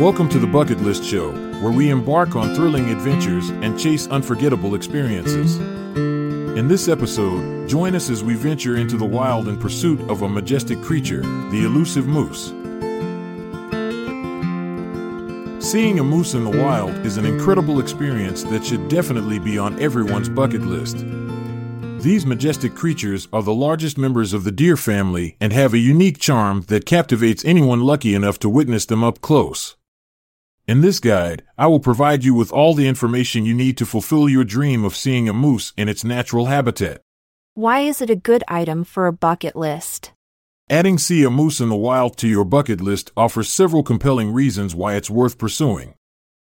Welcome to the Bucket List Show, where we embark on thrilling adventures and chase unforgettable experiences. In this episode, join us as we venture into the wild in pursuit of a majestic creature, the elusive moose. Seeing a moose in the wild is an incredible experience that should definitely be on everyone's bucket list. These majestic creatures are the largest members of the deer family and have a unique charm that captivates anyone lucky enough to witness them up close. In this guide, I will provide you with all the information you need to fulfill your dream of seeing a moose in its natural habitat. Why is it a good item for a bucket list? Adding see a moose in the wild to your bucket list offers several compelling reasons why it's worth pursuing.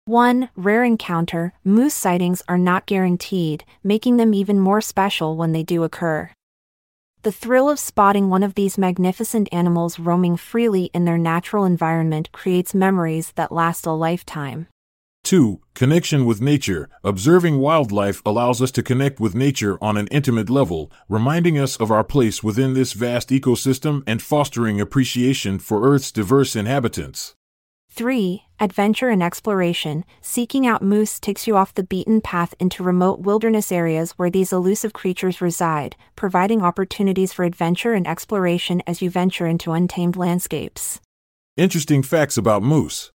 1. Rare encounter. Moose sightings are not guaranteed, making them even more special when they do occur. The thrill of spotting one of these magnificent animals roaming freely in their natural environment creates memories that last a lifetime. 2. Connection with nature. Observing wildlife allows us to connect with nature on an intimate level, reminding us of our place within this vast ecosystem and fostering appreciation for Earth's diverse inhabitants. 3. Adventure and exploration. Seeking out moose takes you off the beaten path into remote wilderness areas where these elusive creatures reside, providing opportunities for adventure and exploration as you venture into untamed landscapes. Interesting facts about moose.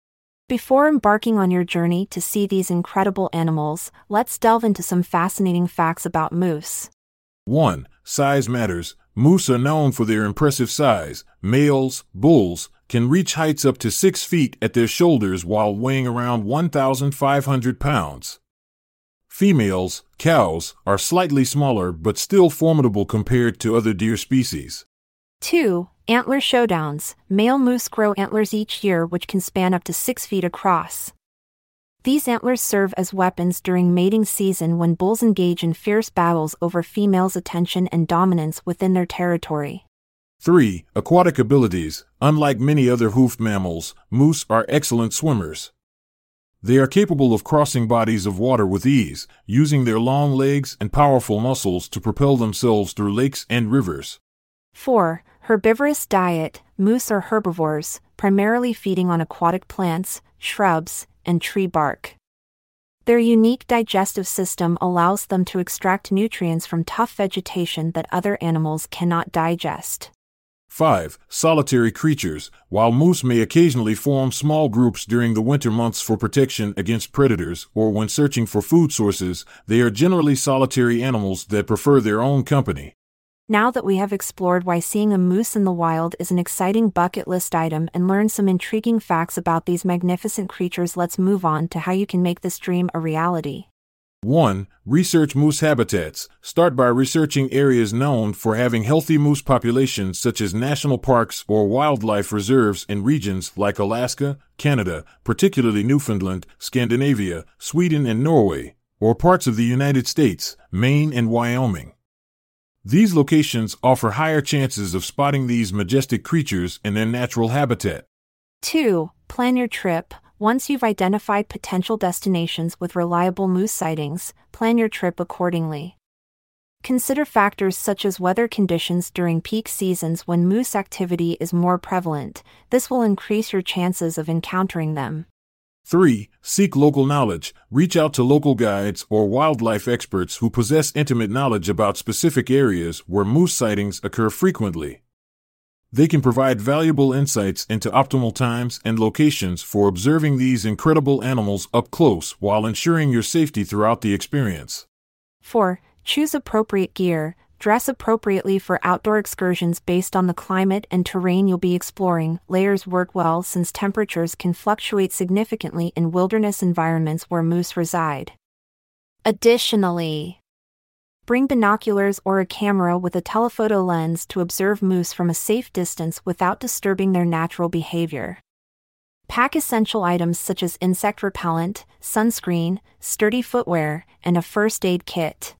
Before embarking on your journey to see these incredible animals, let's delve into some fascinating facts about moose. 1. Size matters. Moose are known for their impressive size. Males, bulls, can reach heights up to 6 feet at their shoulders while weighing around 1,500 pounds. Females, cows, are slightly smaller but still formidable compared to other deer species. 2. Antler showdowns. Male moose grow antlers each year, which can span up to 6 feet across. These antlers serve as weapons during mating season when bulls engage in fierce battles over females' attention and dominance within their territory. 3. Aquatic abilities. Unlike many other hoofed mammals, moose are excellent swimmers. They are capable of crossing bodies of water with ease, using their long legs and powerful muscles to propel themselves through lakes and rivers. 4. Herbivorous diet. Moose are herbivores, primarily feeding on aquatic plants, shrubs, and tree bark. Their unique digestive system allows them to extract nutrients from tough vegetation that other animals cannot digest. 5. Solitary creatures. While moose may occasionally form small groups during the winter months for protection against predators or when searching for food sources, they are generally solitary animals that prefer their own company. Now that we have explored why seeing a moose in the wild is an exciting bucket list item and learned some intriguing facts about these magnificent creatures, let's move on to how you can make this dream a reality. 1. Research moose habitats. Start by researching areas known for having healthy moose populations, such as national parks or wildlife reserves in regions like Alaska, Canada, particularly Newfoundland, Scandinavia, Sweden, and Norway, or parts of the United States, Maine, and Wyoming. These locations offer higher chances of spotting these majestic creatures in their natural habitat. 2. Plan your trip. Once you've identified potential destinations with reliable moose sightings, plan your trip accordingly. Consider factors such as weather conditions during peak seasons when moose activity is more prevalent. This will increase your chances of encountering them. 3. Seek local knowledge. Reach out to local guides or wildlife experts who possess intimate knowledge about specific areas where moose sightings occur frequently. They can provide valuable insights into optimal times and locations for observing these incredible animals up close while ensuring your safety throughout the experience. 4. Choose appropriate gear. Dress appropriately for outdoor excursions based on the climate and terrain you'll be exploring. Layers work well since temperatures can fluctuate significantly in wilderness environments where moose reside. Additionally, Bring binoculars or a camera with a telephoto lens to observe moose from a safe distance without disturbing their natural behavior. Pack essential items such as insect repellent, sunscreen, sturdy footwear, and a first aid kit.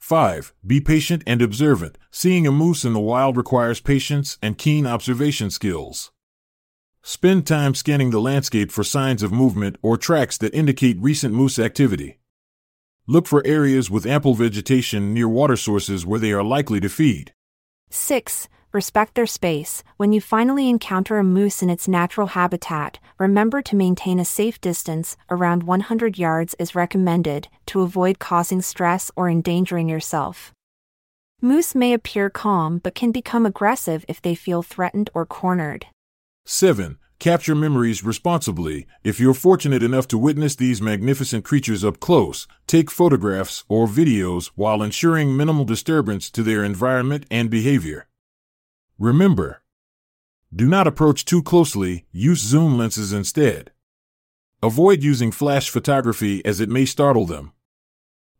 5. Be patient and observant. Seeing a moose in the wild requires patience and keen observation skills. Spend time scanning the landscape for signs of movement or tracks that indicate recent moose activity. Look for areas with ample vegetation near water sources where they are likely to feed. 6. Respect their space. When you finally encounter a moose in its natural habitat, remember to maintain a safe distance, around 100 yards is recommended, to avoid causing stress or endangering yourself. Moose may appear calm but can become aggressive if they feel threatened or cornered. 7. Capture memories responsibly. If you're fortunate enough to witness these magnificent creatures up close, take photographs or videos while ensuring minimal disturbance to their environment and behavior. Remember, do not approach too closely, use zoom lenses instead. Avoid using flash photography as it may startle them.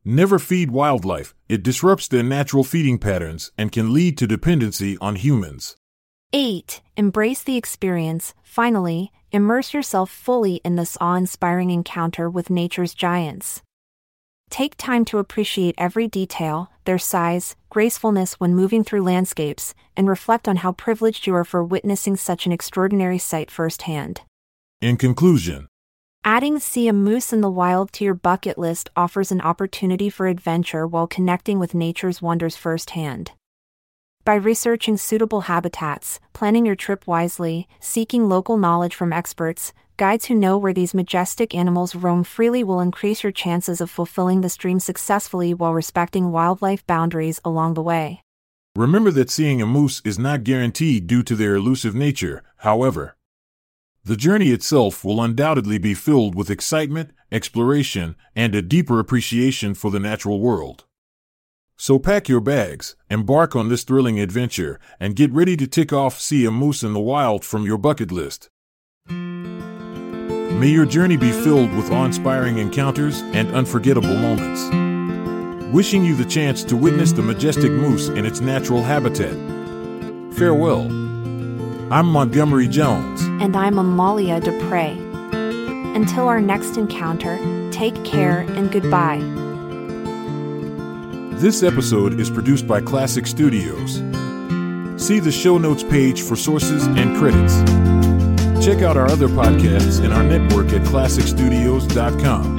Never feed wildlife, it disrupts their natural feeding patterns and can lead to dependency on humans. 8. Embrace the experience. Finally, immerse yourself fully in this awe inspiring encounter with nature's giants. Take time to appreciate every detail, their size, gracefulness when moving through landscapes, and reflect on how privileged you are for witnessing such an extraordinary sight firsthand. In conclusion, Adding see a moose in the wild to your bucket list offers an opportunity for adventure while connecting with nature's wonders firsthand. By researching suitable habitats, planning your trip wisely, seeking local knowledge from experts, guides who know where these majestic animals roam freely will increase your chances of fulfilling this dream successfully while respecting wildlife boundaries along the way. remember that seeing a moose is not guaranteed due to their elusive nature, however. The journey itself will undoubtedly be filled with excitement, exploration, and a deeper appreciation for the natural world. So pack your bags, embark on this thrilling adventure, and get ready to tick off See a Moose in the Wild from your bucket list. May your journey be filled with awe inspiring encounters and unforgettable moments. Wishing you the chance to witness the majestic moose in its natural habitat. Farewell. I'm Montgomery Jones. And I'm Amalia Dupre. Until our next encounter, take care and goodbye. This episode is produced by Klassic Studios. See the show notes page for sources and credits. Check out our other podcasts in our network at klassicstudios.com.